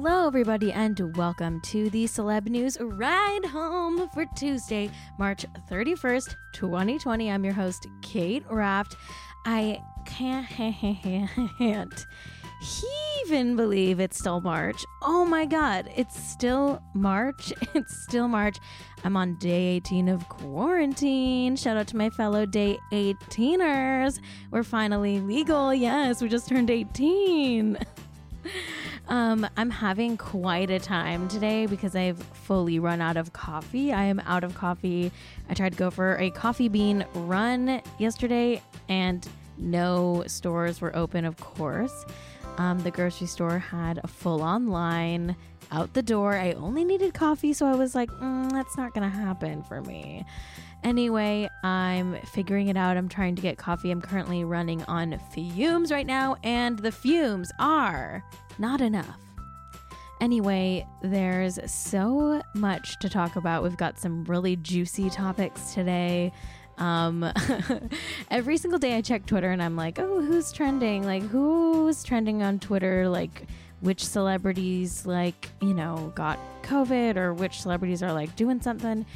Hello, everybody, and welcome to the Celeb News Ride Home for Tuesday, March 31st, 2020. I'm your host, Kate Raft. I can't even believe it's still March. Oh my God, it's still March. It's still March. I'm on day 18 of quarantine. Shout out to my fellow day 18ers. We're finally legal. Yes, we just turned 18. Um, I'm having quite a time today because I've fully run out of coffee. I am out of coffee. I tried to go for a coffee bean run yesterday, and no stores were open, of course. Um, the grocery store had a full on line out the door. I only needed coffee, so I was like, mm, that's not going to happen for me. Anyway, I'm figuring it out. I'm trying to get coffee. I'm currently running on fumes right now, and the fumes are not enough. Anyway, there's so much to talk about. We've got some really juicy topics today. Um, every single day I check Twitter and I'm like, oh, who's trending? Like, who's trending on Twitter? Like, which celebrities, like, you know, got COVID or which celebrities are like doing something.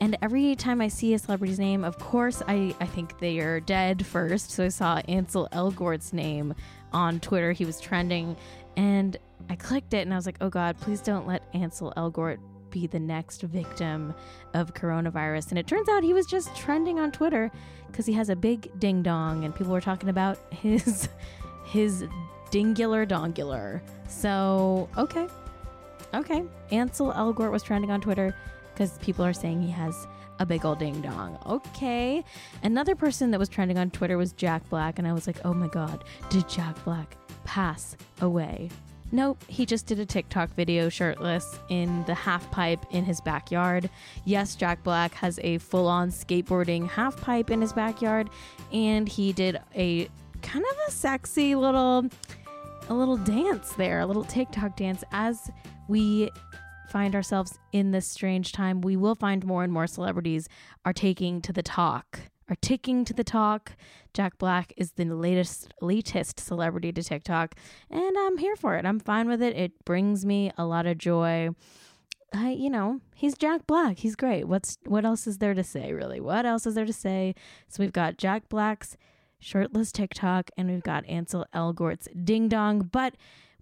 And every time I see a celebrity's name, of course, I, I think they are dead first. So I saw Ansel Elgort's name on Twitter. He was trending. And I clicked it and I was like, oh God, please don't let Ansel Elgort be the next victim of coronavirus. And it turns out he was just trending on Twitter because he has a big ding dong and people were talking about his his dingular dongular. So, okay. Okay. Ansel Elgort was trending on Twitter because people are saying he has a big old ding dong. Okay. Another person that was trending on Twitter was Jack Black, and I was like, oh my God, did Jack Black pass away? Nope, he just did a TikTok video shirtless in the half pipe in his backyard. Yes, Jack Black has a full on skateboarding half pipe in his backyard, and he did a kind of a sexy little a little dance there, a little TikTok dance as we find ourselves in this strange time, we will find more and more celebrities are taking to the talk, are ticking to the talk. Jack Black is the latest latest celebrity to TikTok, and I'm here for it. I'm fine with it. It brings me a lot of joy. I, you know, he's Jack Black. He's great. What's what else is there to say, really? What else is there to say? So we've got Jack Black's shirtless TikTok, and we've got Ansel Elgort's ding dong, but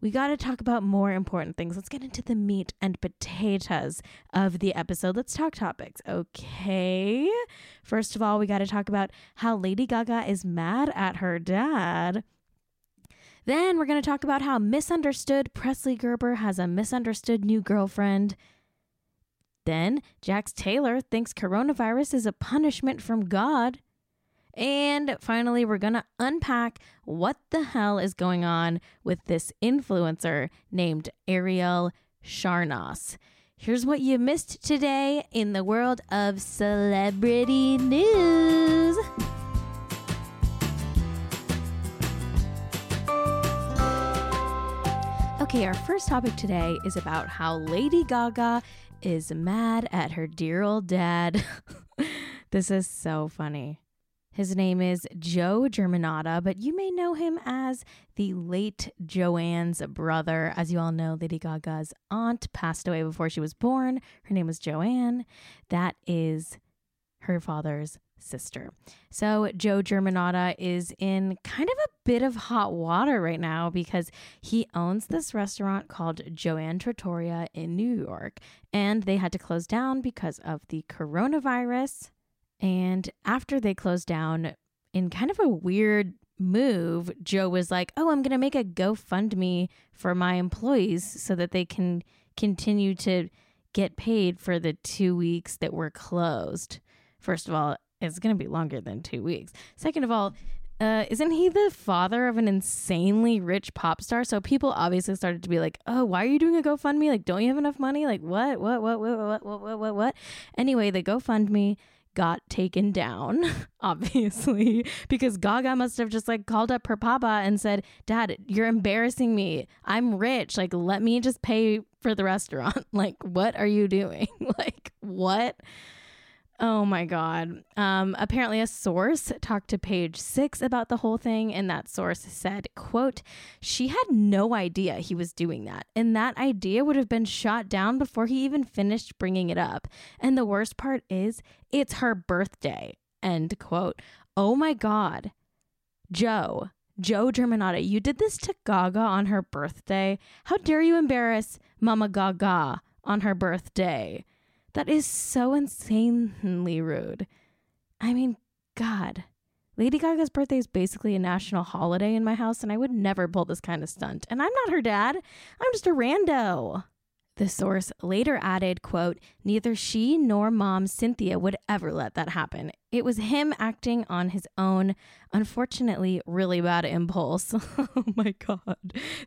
we got to talk about more important things. Let's get into the meat and potatoes of the episode. Let's talk topics. Okay. First of all, we got to talk about how Lady Gaga is mad at her dad. Then we're going to talk about how misunderstood Presley Gerber has a misunderstood new girlfriend. Then Jax Taylor thinks coronavirus is a punishment from God. And finally, we're going to unpack what the hell is going on with this influencer named Arielle Charnas. Here's what you missed today in the world of celebrity news. Okay, our first topic today is about how Lady Gaga is mad at her dear old dad. this is so funny. His name is Joe Germanotta, but you may know him as the late Joanne's brother. As you all know, Lady Gaga's aunt passed away before she was born. Her name was Joanne. That is her father's sister. So Joe Germanotta is in kind of a bit of hot water right now because he owns this restaurant called Joanne Trattoria in New York, and they had to close down because of the coronavirus. And after they closed down, in kind of a weird move, Joe was like, Oh, I'm going to make a GoFundMe for my employees so that they can continue to get paid for the two weeks that were closed. First of all, it's going to be longer than two weeks. Second of all, uh, isn't he the father of an insanely rich pop star? So people obviously started to be like, "Oh, why are you doing a GoFundMe? Like, don't you have enough money? Like, what, what, what, what, what, what, what, what, what?" Anyway, the GoFundMe got taken down, obviously, because Gaga must have just like called up her papa and said, Dad, you're embarrassing me. I'm rich. Like, let me just pay for the restaurant. like, what are you doing? like, what? Oh my God. Um, apparently, a source talked to page six about the whole thing, and that source said, quote, she had no idea he was doing that. And that idea would have been shot down before he even finished bringing it up. And the worst part is, it's her birthday. End quote. Oh my God. Joe, Joe Germanotta, you did this to Gaga on her birthday. How dare you embarrass Mama Gaga on her birthday? That is so insanely rude. I mean, God. Lady Gaga's birthday is basically a national holiday in my house, and I would never pull this kind of stunt. And I'm not her dad. I'm just a rando. The source later added, quote, neither she nor mom Cynthia would ever let that happen. It was him acting on his own, unfortunately, really bad impulse. oh my God.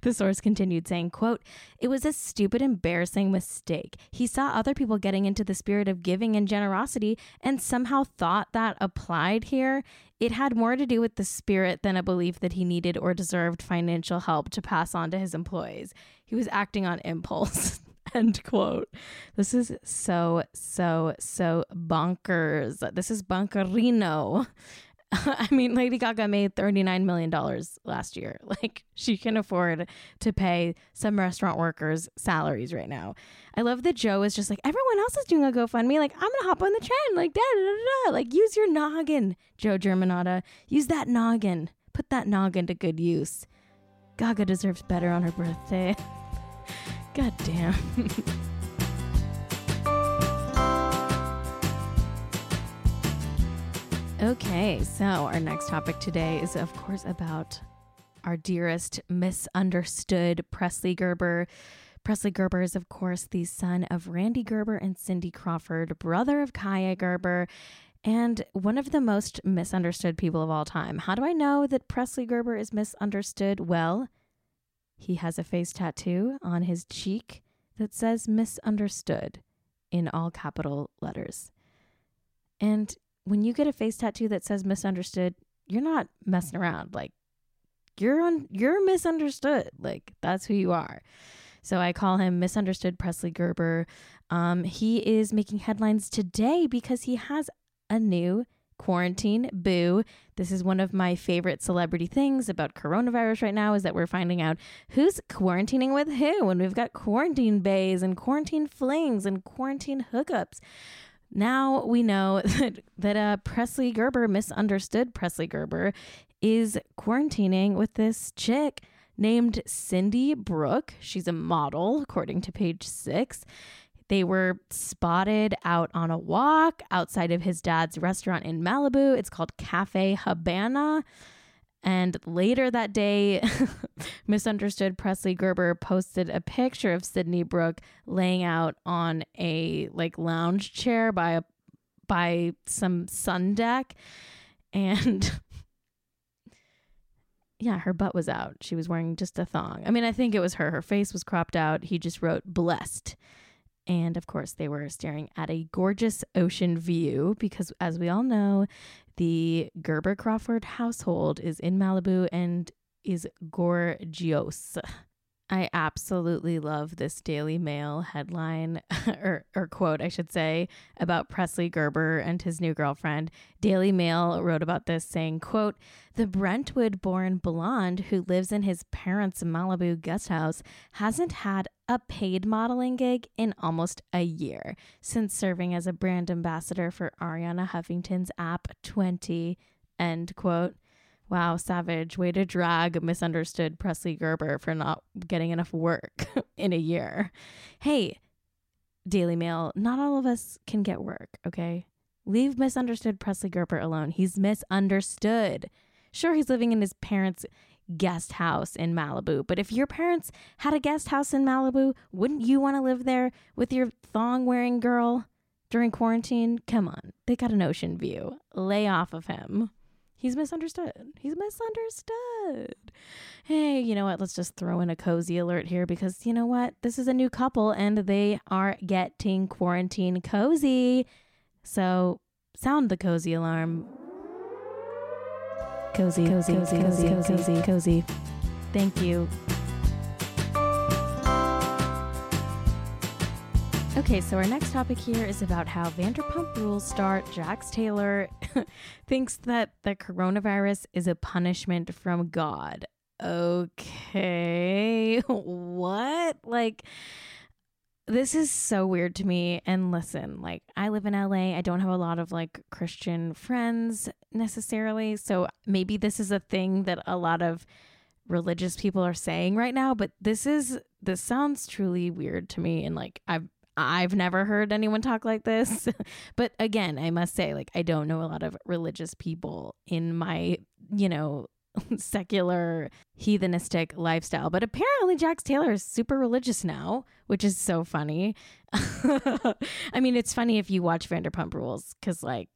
The source continued saying, quote, it was a stupid, embarrassing mistake. He saw other people getting into the spirit of giving and generosity and somehow thought that applied here. It had more to do with the spirit than a belief that he needed or deserved financial help to pass on to his employees. He was acting on impulse. End quote. This is so, so, so bonkers. This is bonkerino. I mean, Lady Gaga made $39 million last year. Like, she can afford to pay some restaurant workers' salaries right now. I love that Joe is just like, everyone else is doing a GoFundMe. Like, I'm going to hop on the trend. Like, da da da da. Like, use your noggin, Joe Germanotta. Use that noggin. Put that noggin to good use. Gaga deserves better on her birthday. God damn. okay, so our next topic today is, of course, about our dearest misunderstood Presley Gerber. Presley Gerber is, of course, the son of Randy Gerber and Cindy Crawford, brother of Kaia Gerber, and one of the most misunderstood people of all time. How do I know that Presley Gerber is misunderstood? Well, he has a face tattoo on his cheek that says misunderstood in all capital letters. And when you get a face tattoo that says misunderstood, you're not messing around. Like you're on you're misunderstood. Like that's who you are. So I call him misunderstood Presley Gerber. Um, he is making headlines today because he has a new quarantine boo. This is one of my favorite celebrity things about coronavirus right now is that we're finding out who's quarantining with who. And we've got quarantine bays and quarantine flings and quarantine hookups. Now we know that, that uh, Presley Gerber, misunderstood Presley Gerber, is quarantining with this chick named Cindy Brooke. She's a model, according to page six. They were spotted out on a walk outside of his dad's restaurant in Malibu. It's called Cafe Habana. And later that day, misunderstood Presley Gerber posted a picture of Sydney Brooke laying out on a like lounge chair by a by some sun deck and yeah, her butt was out. She was wearing just a thong. I mean, I think it was her. Her face was cropped out. He just wrote blessed. And of course, they were staring at a gorgeous ocean view because, as we all know, the Gerber Crawford household is in Malibu and is gorgeous. I absolutely love this Daily Mail headline or, or quote, I should say, about Presley Gerber and his new girlfriend. Daily Mail wrote about this saying, quote, the Brentwood born blonde who lives in his parents' Malibu guest house hasn't had a paid modeling gig in almost a year since serving as a brand ambassador for Arianna Huffington's app 20, end quote. Wow, savage. Way to drag misunderstood Presley Gerber for not getting enough work in a year. Hey, Daily Mail, not all of us can get work, okay? Leave misunderstood Presley Gerber alone. He's misunderstood. Sure, he's living in his parents' guest house in Malibu, but if your parents had a guest house in Malibu, wouldn't you want to live there with your thong wearing girl during quarantine? Come on, they got an ocean view. Lay off of him. He's misunderstood. He's misunderstood. Hey, you know what? Let's just throw in a cozy alert here because you know what? This is a new couple and they are getting quarantine cozy. So sound the cozy alarm. Cozy, cozy, cozy, cozy, cozy, cozy. cozy. Thank you. Okay, so our next topic here is about how Vanderpump Rules star Jax Taylor thinks that the coronavirus is a punishment from God. Okay, what? Like, this is so weird to me. And listen, like, I live in LA. I don't have a lot of like Christian friends necessarily. So maybe this is a thing that a lot of religious people are saying right now, but this is this sounds truly weird to me and like I've I've never heard anyone talk like this. but again, I must say, like, I don't know a lot of religious people in my, you know, secular heathenistic lifestyle. But apparently, Jax Taylor is super religious now, which is so funny. I mean, it's funny if you watch Vanderpump Rules because, like,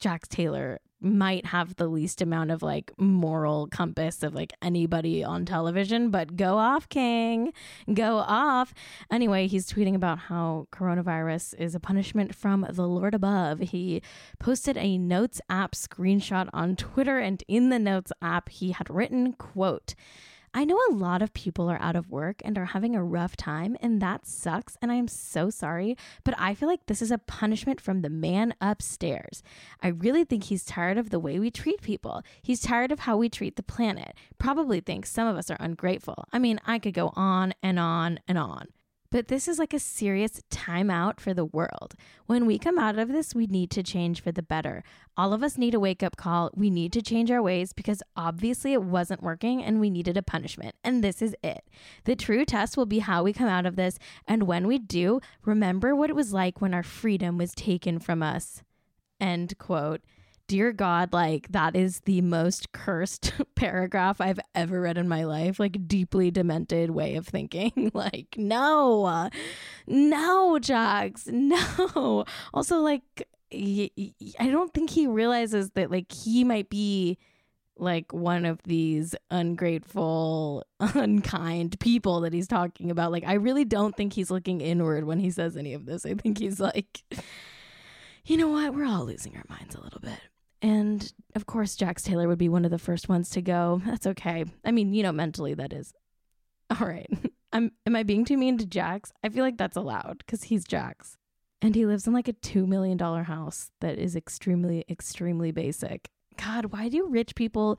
Jax Taylor might have the least amount of like moral compass of like anybody on television, but go off, King. Go off. Anyway, he's tweeting about how coronavirus is a punishment from the Lord above. He posted a Notes app screenshot on Twitter, and in the Notes app, he had written, quote, I know a lot of people are out of work and are having a rough time, and that sucks. And I'm so sorry, but I feel like this is a punishment from the man upstairs. I really think he's tired of the way we treat people. He's tired of how we treat the planet. Probably thinks some of us are ungrateful. I mean, I could go on and on and on. But this is like a serious timeout for the world. When we come out of this, we need to change for the better. All of us need a wake up call. We need to change our ways because obviously it wasn't working and we needed a punishment. And this is it. The true test will be how we come out of this. And when we do, remember what it was like when our freedom was taken from us. End quote dear God, like that is the most cursed paragraph I've ever read in my life. Like, deeply demented way of thinking. like, no, no, Jax, no. Also, like, I don't think he realizes that, like, he might be like one of these ungrateful, unkind people that he's talking about. Like, I really don't think he's looking inward when he says any of this. I think he's like, you know what? We're all losing our minds a little bit. And of course, Jax Taylor would be one of the first ones to go. That's okay. I mean, you know, mentally, that is. All right. I'm, am I being too mean to Jax? I feel like that's allowed because he's Jax. And he lives in like a $2 million house that is extremely, extremely basic. God, why do rich people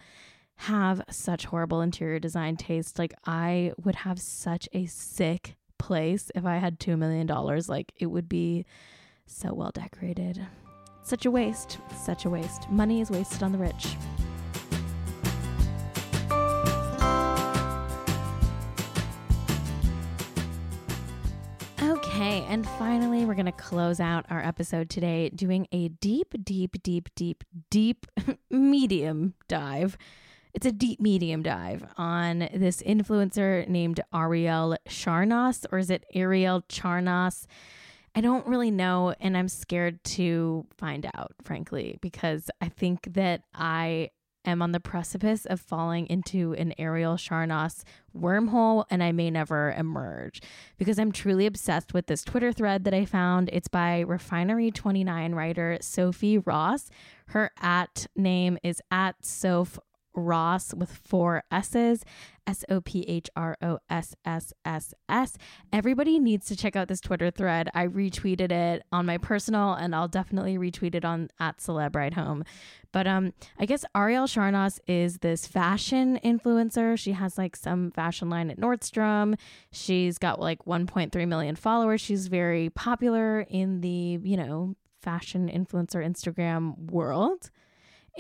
have such horrible interior design taste? Like, I would have such a sick place if I had $2 million. Like, it would be so well decorated. Such a waste. Such a waste. Money is wasted on the rich. Okay, and finally, we're going to close out our episode today doing a deep, deep, deep, deep, deep medium dive. It's a deep medium dive on this influencer named Arielle Charnas, or is it Arielle Charnas? I don't really know, and I'm scared to find out, frankly, because I think that I am on the precipice of falling into an Arielle Charnas wormhole and I may never emerge because I'm truly obsessed with this Twitter thread that I found. It's by Refinery29 writer Sophie Ross. Her at name is at Soph Ross with four S's, S O P H R O S S S S. Everybody needs to check out this Twitter thread. I retweeted it on my personal, and I'll definitely retweet it on at Celeb Ride Home. But um, I guess Arielle Charnas is this fashion influencer. She has like some fashion line at Nordstrom. She's got like 1.3 million followers. She's very popular in the you know fashion influencer Instagram world.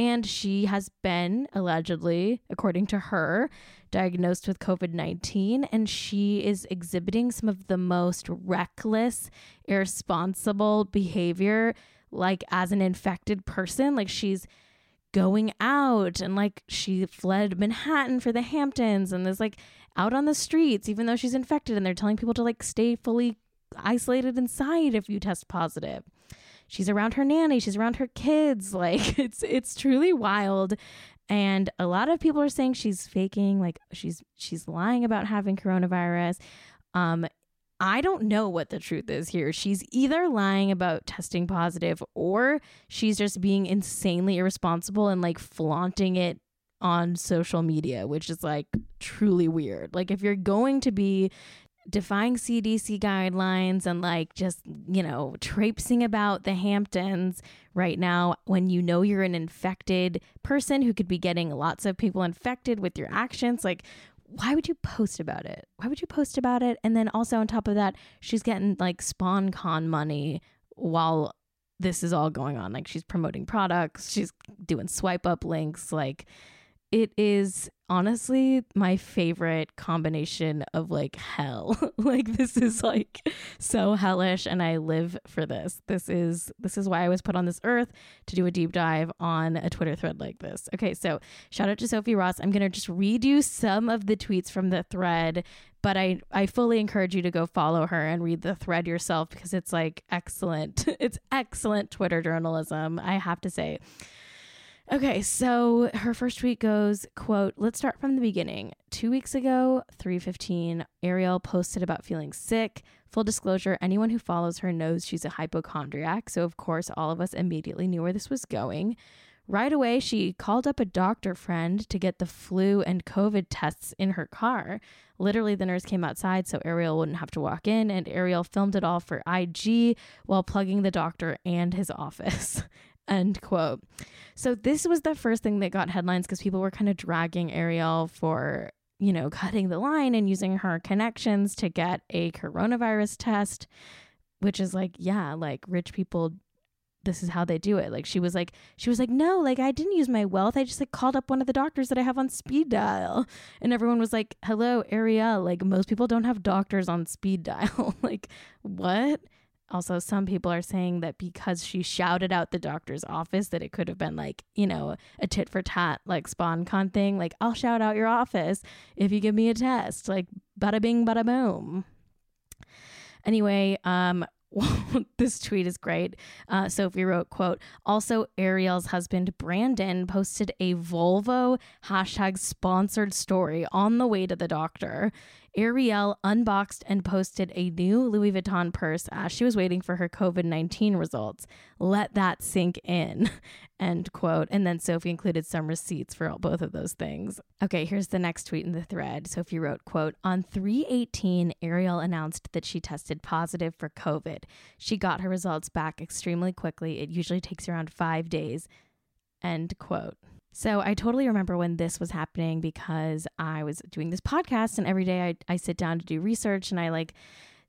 And she has been allegedly, according to her, diagnosed with COVID 19. And she is exhibiting some of the most reckless, irresponsible behavior, like as an infected person. Like she's going out and like she fled Manhattan for the Hamptons and is like out on the streets, even though she's infected. And they're telling people to like stay fully isolated inside if you test positive she's around her nanny, she's around her kids. Like it's it's truly wild. And a lot of people are saying she's faking, like she's she's lying about having coronavirus. Um, I don't know what the truth is here. She's either lying about testing positive or she's just being insanely irresponsible and like flaunting it on social media, which is like truly weird. Like if you're going to be defying CDC guidelines and like just, you know, traipsing about the Hamptons right now when you know you're an infected person who could be getting lots of people infected with your actions. Like, why would you post about it? Why would you post about it? And then also on top of that, she's getting like sponcon money while this is all going on. Like she's promoting products, she's doing swipe up links. Like it is honestly my favorite combination of like hell. like this is like so hellish and I live for this. This is this is why I was put on this earth to do a deep dive on a Twitter thread like this. Okay, so shout out to Sophie Ross. I'm going to just read you some of the tweets from the thread, but I I fully encourage you to go follow her and read the thread yourself because it's like excellent. it's excellent Twitter journalism, I have to say. Okay, so her first tweet goes, quote, let's start from the beginning. Two weeks ago, 315, Arielle posted about feeling sick. Full disclosure, anyone who follows her knows she's a hypochondriac, so of course all of us immediately knew where this was going. Right away, she called up a doctor friend to get the flu and COVID tests in her car. Literally, the nurse came outside so Arielle wouldn't have to walk in, and Arielle filmed it all for IG while plugging the doctor and his office. End quote. So this was the first thing that got headlines because people were kind of dragging Arielle for, you know, cutting the line and using her connections to get a coronavirus test, which is like, yeah, like rich people this is how they do it. Like she was like she was like, "No, like I didn't use my wealth. I just like called up one of the doctors that I have on speed dial." And everyone was like, "Hello, Arielle. Like most people don't have doctors on speed dial." like, what? Also some people are saying that because she shouted out the doctor's office that it could have been like you know a tit for tat like sponcon thing like i'll shout out your office if you give me a test like bada bing bada boom anyway um this tweet is great. Uh, Sophie wrote, quote, also Arielle's husband, Brandon, posted a Volvo hashtag sponsored story on the way to the doctor. Arielle unboxed and posted a new Louis Vuitton purse as she was waiting for her COVID 19 results. Let that sink in. End quote. And then Sophie included some receipts for both of those things. Okay, here's the next tweet in the thread. Sophie wrote, quote, On 318, Arielle announced that she tested positive for COVID. She got her results back extremely quickly. It usually takes around five days. End quote. So I totally remember when this was happening because I was doing this podcast and every day I, I sit down to do research and I like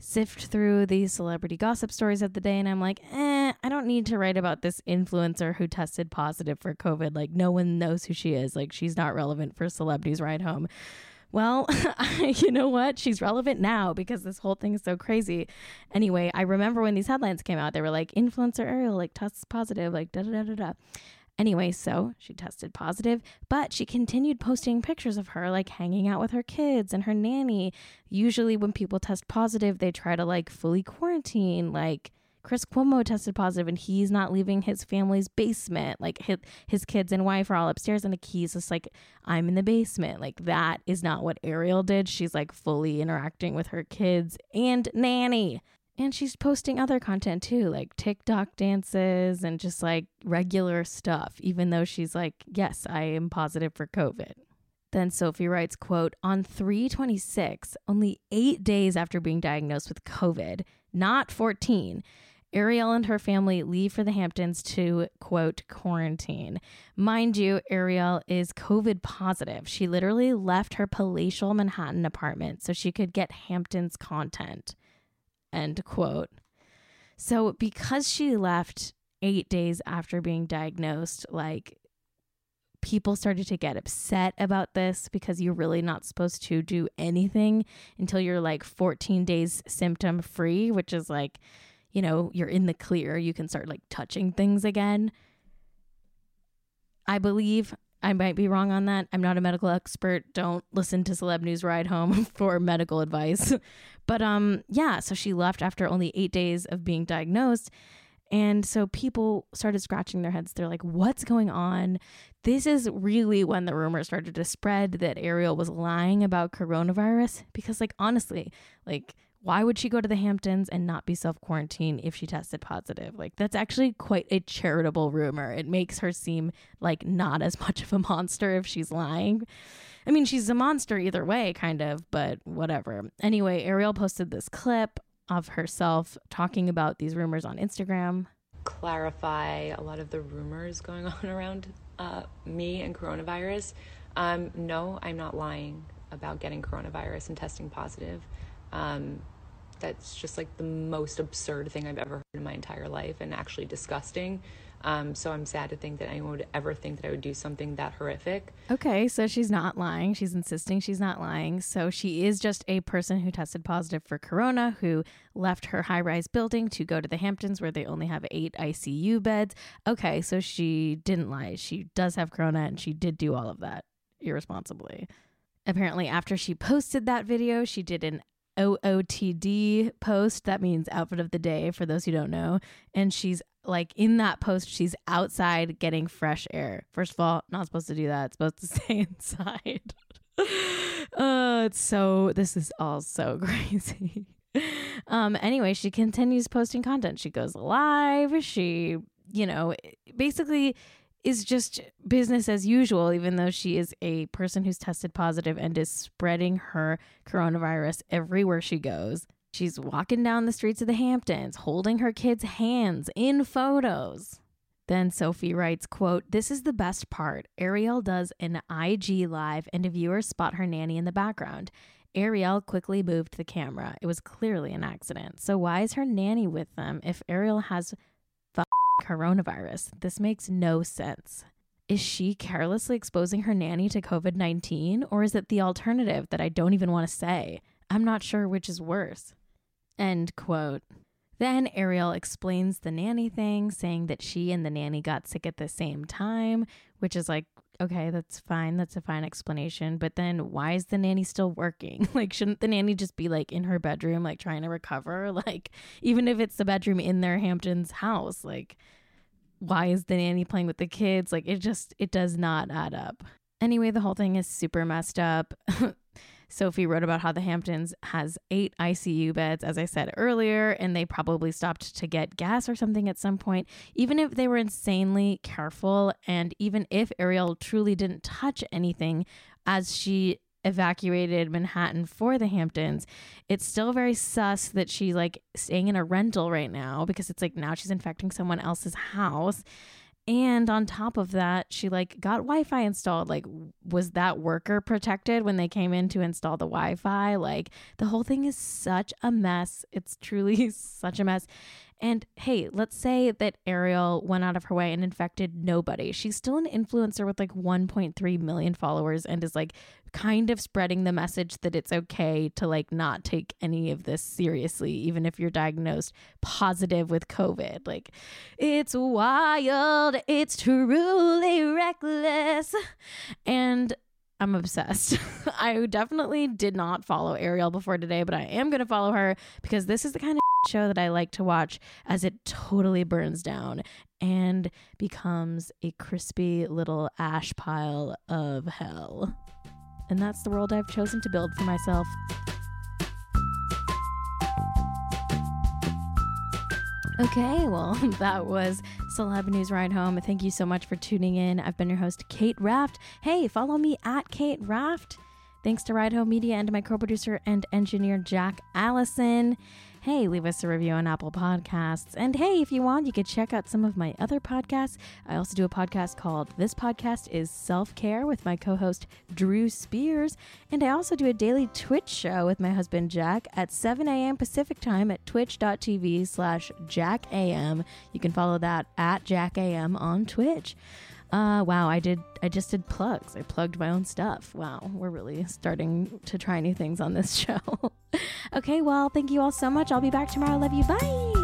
sift through these celebrity gossip stories of the day and I'm like, eh, I don't need to write about this influencer who tested positive for COVID. Like no one knows who she is. Like she's not relevant for celebrities ride home. Well, you know what? She's relevant now because this whole thing is so crazy. Anyway, I remember when these headlines came out, they were like influencer Arielle like tests positive, like da da da da da. Anyway, so she tested positive, but she continued posting pictures of her like hanging out with her kids and her nanny. Usually, when people test positive, they try to like fully quarantine. Like Chris Cuomo tested positive and he's not leaving his family's basement. Like his, his kids and wife are all upstairs and the keys just like, I'm in the basement. Like that is not what Arielle did. She's like fully interacting with her kids and nanny. And she's posting other content too, like TikTok dances and just like regular stuff, even though she's like, yes, I am positive for COVID. Then Sophie writes, quote, on 326, only eight days after being diagnosed with COVID, not 14, Arielle and her family leave for the Hamptons to, quote, quarantine. Mind you, Arielle is COVID positive. She literally left her palatial Manhattan apartment so she could get Hamptons content. End quote. So, because she left eight days after being diagnosed, like people started to get upset about this because you're really not supposed to do anything until you're like 14 days symptom free, which is like, you know, you're in the clear. You can start like touching things again. I believe I might be wrong on that. I'm not a medical expert. Don't listen to Celeb News Ride Home for medical advice. But um yeah, so she left after only 8 days of being diagnosed. And so people started scratching their heads. They're like, "What's going on?" This is really when the rumor started to spread that Arielle was lying about coronavirus because like honestly, like why would she go to the Hamptons and not be self quarantined if she tested positive? Like, that's actually quite a charitable rumor. It makes her seem like not as much of a monster if she's lying. I mean, she's a monster either way, kind of, but whatever. Anyway, Arielle posted this clip of herself talking about these rumors on Instagram. Clarify a lot of the rumors going on around uh, me and coronavirus. Um, no, I'm not lying about getting coronavirus and testing positive. Um, that's just like the most absurd thing I've ever heard in my entire life and actually disgusting. Um, so I'm sad to think that anyone would ever think that I would do something that horrific. Okay, so she's not lying. She's insisting she's not lying. So she is just a person who tested positive for corona, who left her high rise building to go to the Hamptons where they only have eight ICU beds. Okay, so she didn't lie. She does have corona and she did do all of that irresponsibly. Apparently, after she posted that video, she did an OOTD post. That means outfit of the day for those who don't know. And she's like in that post, she's outside getting fresh air. First of all, not supposed to do that. It's supposed to stay inside. uh, it's so, this is all so crazy. um, anyway, she continues posting content. She goes live. She, you know, basically is just business as usual, even though she is a person who's tested positive and is spreading her coronavirus everywhere she goes. She's walking down the streets of the Hamptons, holding her kids' hands in photos. Then Sophie writes, quote, This is the best part. Arielle does an IG live and a viewer spot her nanny in the background. Arielle quickly moved the camera. It was clearly an accident. So why is her nanny with them if Arielle has coronavirus. This makes no sense. Is she carelessly exposing her nanny to COVID 19, or is it the alternative that I don't even want to say? I'm not sure which is worse. End quote. Then Arielle explains the nanny thing, saying that she and the nanny got sick at the same time, which is like, okay, that's fine. That's a fine explanation. But then why is the nanny still working? Like, shouldn't the nanny just be like in her bedroom, like trying to recover? Like, even if it's the bedroom in their Hamptons house, like, why is the nanny playing with the kids? Like, it just, it does not add up. Anyway, the whole thing is super messed up. Sophie wrote about how the Hamptons has eight ICU beds, as I said earlier, and they probably stopped to get gas or something at some point. Even if they were insanely careful, and even if Arielle truly didn't touch anything as she evacuated Manhattan for the Hamptons, it's still very sus that she's like staying in a rental right now because it's like now she's infecting someone else's house. And on top of that, she like got Wi-Fi installed. Like, was that worker protected when they came in to install the Wi-Fi? Like, the whole thing is such a mess. It's truly such a mess. And hey, let's say that Arielle went out of her way and infected nobody. She's still an influencer with like 1.3 million followers and is like kind of spreading the message that it's okay to like not take any of this seriously, even if you're diagnosed positive with COVID. Like, it's wild, it's truly reckless. And I'm obsessed. I definitely did not follow Arielle before today, but I am going to follow her because this is the kind of show that I like to watch as it totally burns down and becomes a crispy little ash pile of hell. And that's the world I've chosen to build for myself. Okay, well, that was Celeb News Ride Home. Thank you so much for tuning in. I've been your host, Kate Raft. Hey, follow me at Kate Raft. Thanks to Ride Home Media and my co producer and engineer, Jack Allison hey, leave us a review on Apple Podcasts. And hey, if you want, you could check out some of my other podcasts. I also do a podcast called This Podcast is Self Care with my co host, Drew Spears. And I also do a daily Twitch show with my husband, Jack, at 7 a.m. Pacific time at twitch.tv slash jackam. You can follow that at jackam on Twitch. Uh, wow, I did. I just did plugs. I plugged my own stuff. Wow, we're really starting to try new things on this show. okay, well, thank you all so much. I'll be back tomorrow. Love you. Bye.